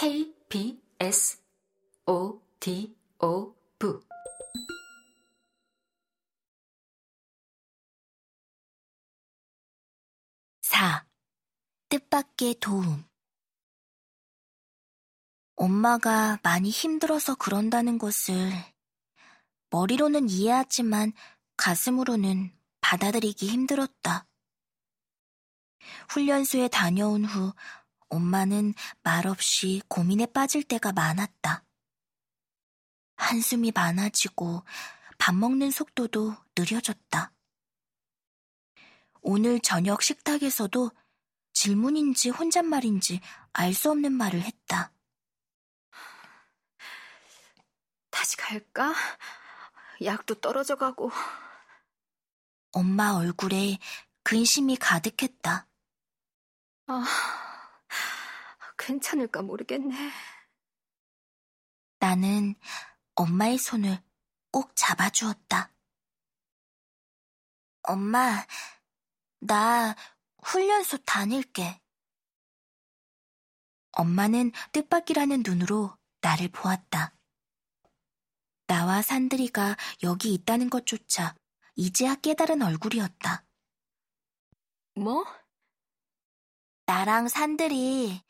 K B S O D O V 4. 뜻밖의 도움 엄마가 많이 힘들어서 그런다는 것을 머리로는 이해하지만 가슴으로는 받아들이기 힘들었다. 훈련소에 다녀온 후 엄마는 말없이 고민에 빠질 때가 많았다. 한숨이 많아지고 밥 먹는 속도도 느려졌다. 오늘 저녁 식탁에서도 질문인지 혼잣말인지 알 수 없는 말을 했다. 다시 갈까? 약도 떨어져 가고. 엄마 얼굴에 근심이 가득했다. 아, 괜찮을까 모르겠네. 나는 엄마의 손을 꼭 잡아주었다. 엄마, 나 훈련소 다닐게. 엄마는 뜻밖이라는 눈으로 나를 보았다. 나와 산들이가 여기 있다는 것조차 이제야 깨달은 얼굴이었다. 뭐? 나랑 산들이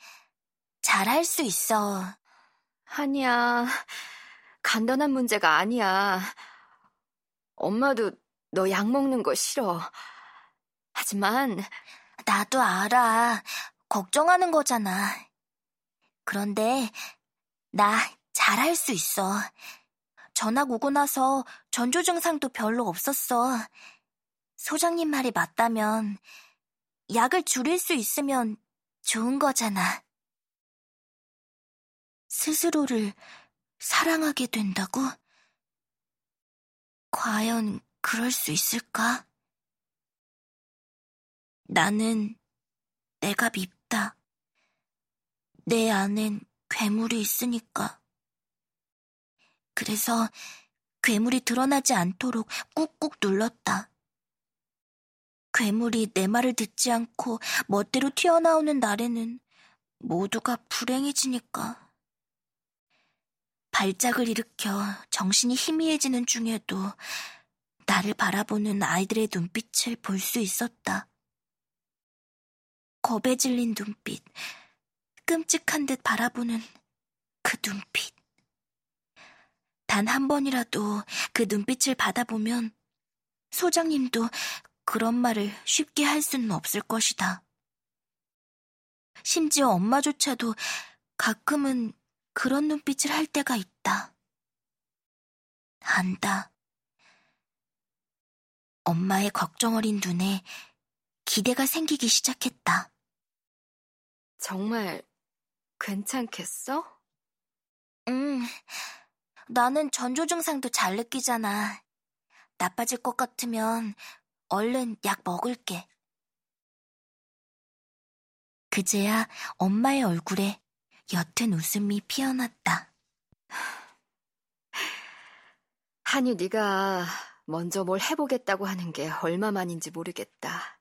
잘할 수 있어. 아니야. 간단한 문제가 아니야. 엄마도 너 약 먹는 거 싫어. 하지만 나도 알아. 걱정하는 거잖아. 그런데 나 잘할 수 있어. 전학 오고 나서 전조 증상도 별로 없었어. 소장님 말이 맞다면 약을 줄일 수 있으면 좋은 거잖아. 스스로를 사랑하게 된다고? 과연 그럴 수 있을까? 나는 내가 밉다. 내 안엔 괴물이 있으니까. 그래서 괴물이 드러나지 않도록 꾹꾹 눌렀다. 괴물이 내 말을 듣지 않고 멋대로 튀어나오는 날에는 모두가 불행해지니까. 발작을 일으켜 정신이 희미해지는 중에도 나를 바라보는 아이들의 눈빛을 볼 수 있었다. 겁에 질린 눈빛, 끔찍한 듯 바라보는 그 눈빛. 단 한 번이라도 그 눈빛을 받아보면 소장님도 그런 말을 쉽게 할 수는 없을 것이다. 심지어 엄마조차도 가끔은 그런 눈빛을 할 때가 있다. 안다. 엄마의 걱정 어린 눈에 기대가 생기기 시작했다. 정말 괜찮겠어? 응. 나는 전조 증상도 잘 느끼잖아. 나빠질 것 같으면 얼른 약 먹을게. 그제야 엄마의 얼굴에 옅은 웃음이 피어났다. 한이 네가 먼저 뭘 해보겠다고 하는 게 얼마만인지 모르겠다.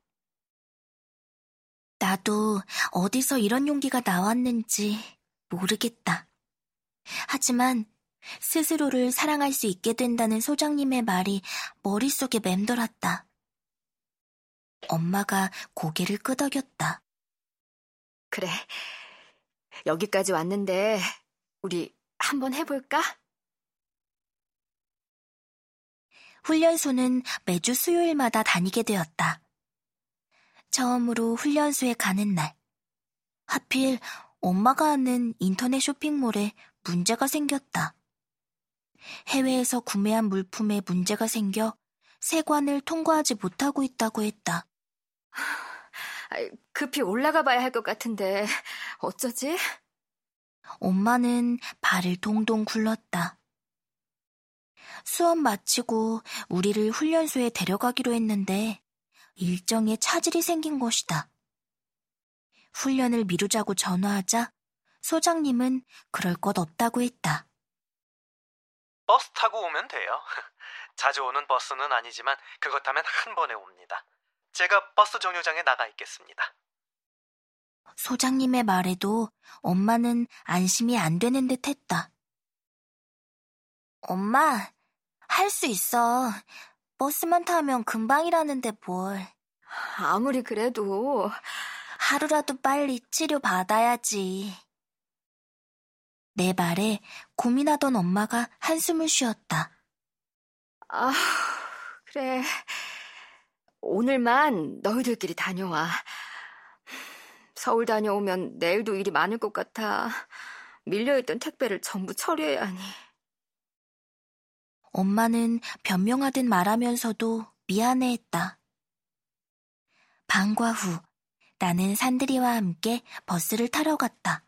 나도 어디서 이런 용기가 나왔는지 모르겠다. 하지만 스스로를 사랑할 수 있게 된다는 소장님의 말이 머릿속에 맴돌았다. 엄마가 고개를 끄덕였다. 그래. 여기까지 왔는데 우리 한번 해볼까? 훈련소는 매주 수요일마다 다니게 되었다. 처음으로 훈련소에 가는 날. 하필 엄마가 하는 인터넷 쇼핑몰에 문제가 생겼다. 해외에서 구매한 물품에 문제가 생겨 세관을 통과하지 못하고 있다고 했다. 급히 올라가 봐야 할 것 같은데 어쩌지? 엄마는 발을 동동 굴렀다. 수업 마치고 우리를 훈련소에 데려가기로 했는데 일정에 차질이 생긴 것이다. 훈련을 미루자고 전화하자 소장님은 그럴 것 없다고 했다. 버스 타고 오면 돼요. 자주 오는 버스는 아니지만 그것 타면 한 번에 옵니다. 제가 버스 정류장에 나가 있겠습니다. 소장님의 말에도 엄마는 안심이 안 되는 듯 했다. 엄마, 할 수 있어. 버스만 타면 금방이라는데 뭘. 아무리 그래도 하루라도 빨리 치료 받아야지. 내 말에 고민하던 엄마가 한숨을 쉬었다. 아, 그래. 오늘만 너희들끼리 다녀와. 서울 다녀오면 내일도 일이 많을 것 같아. 밀려있던 택배를 전부 처리해야 하니. 엄마는 변명하듯 말하면서도 미안해했다. 방과 후 나는 산들이와 함께 버스를 타러 갔다.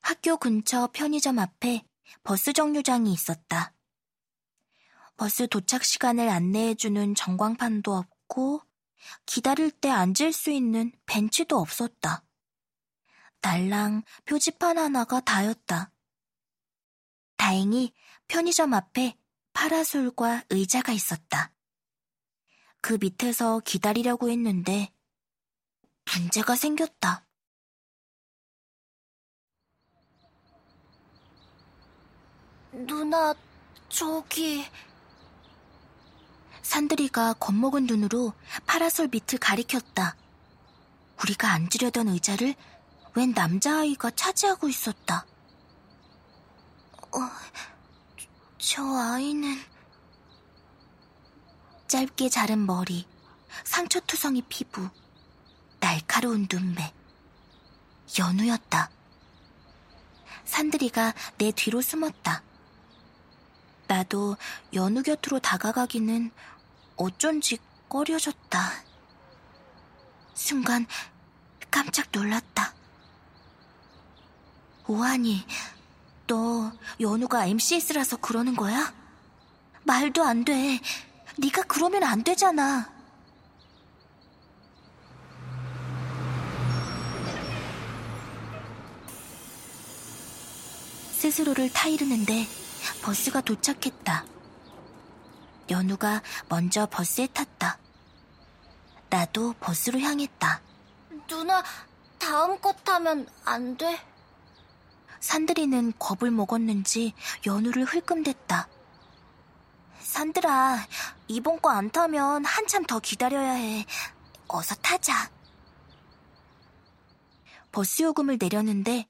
학교 근처 편의점 앞에 버스 정류장이 있었다. 버스 도착 시간을 안내해주는 전광판도 없고 기다릴 때 앉을 수 있는 벤치도 없었다. 달랑 표지판 하나가 다였다. 다행히 편의점 앞에 파라솔과 의자가 있었다. 그 밑에서 기다리려고 했는데 문제가 생겼다. 누나, 저기... 산들이가 겁먹은 눈으로 파라솔 밑을 가리켰다. 우리가 앉으려던 의자를 웬 남자아이가 차지하고 있었다. 어, 저 아이는... 짧게 자른 머리, 상처투성이 피부, 날카로운 눈매. 연우였다. 산들이가 내 뒤로 숨었다. 나도 연우 곁으로 다가가기는 어쩐지 꺼려졌다. 순간 깜짝 놀랐다. 오한이, 너 연우가 MCS라서 그러는 거야? 말도 안 돼. 네가 그러면 안 되잖아. 스스로를 타이르는데 버스가 도착했다. 연우가 먼저 버스에 탔다. 나도 버스로 향했다. 누나, 다음 거 타면 안 돼? 산들이는 겁을 먹었는지 연우를 흘끔댔다. 산들아, 이번 거 안 타면 한참 더 기다려야 해. 어서 타자. 버스 요금을 내렸는데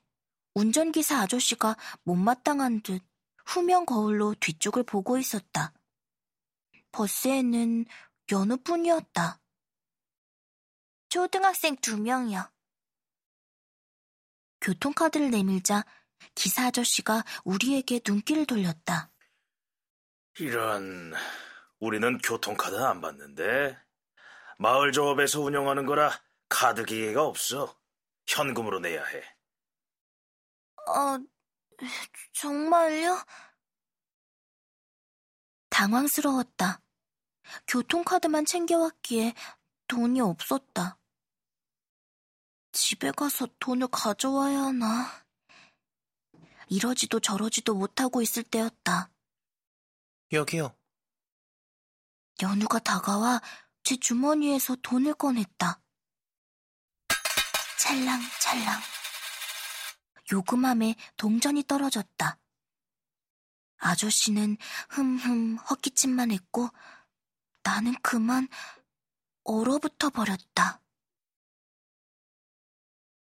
운전기사 아저씨가 못마땅한 듯 후면 거울로 뒤쪽을 보고 있었다. 버스에는 연우뿐이었다. 초등학생 두 명이요. 교통카드를 내밀자 기사 아저씨가 우리에게 눈길을 돌렸다. 이런, 우리는 교통카드 안 받는데. 마을 조합에서 운영하는 거라 카드 기계가 없어. 현금으로 내야 해. 어, 정말요? 당황스러웠다. 교통카드만 챙겨왔기에 돈이 없었다. 집에 가서 돈을 가져와야 하나. 이러지도 저러지도 못하고 있을 때였다. 여기요. 연우가 다가와 제 주머니에서 돈을 꺼냈다. 찰랑찰랑. 요금함에 동전이 떨어졌다. 아저씨는 흠흠 헛기침만 했고 나는 그만 얼어붙어 버렸다.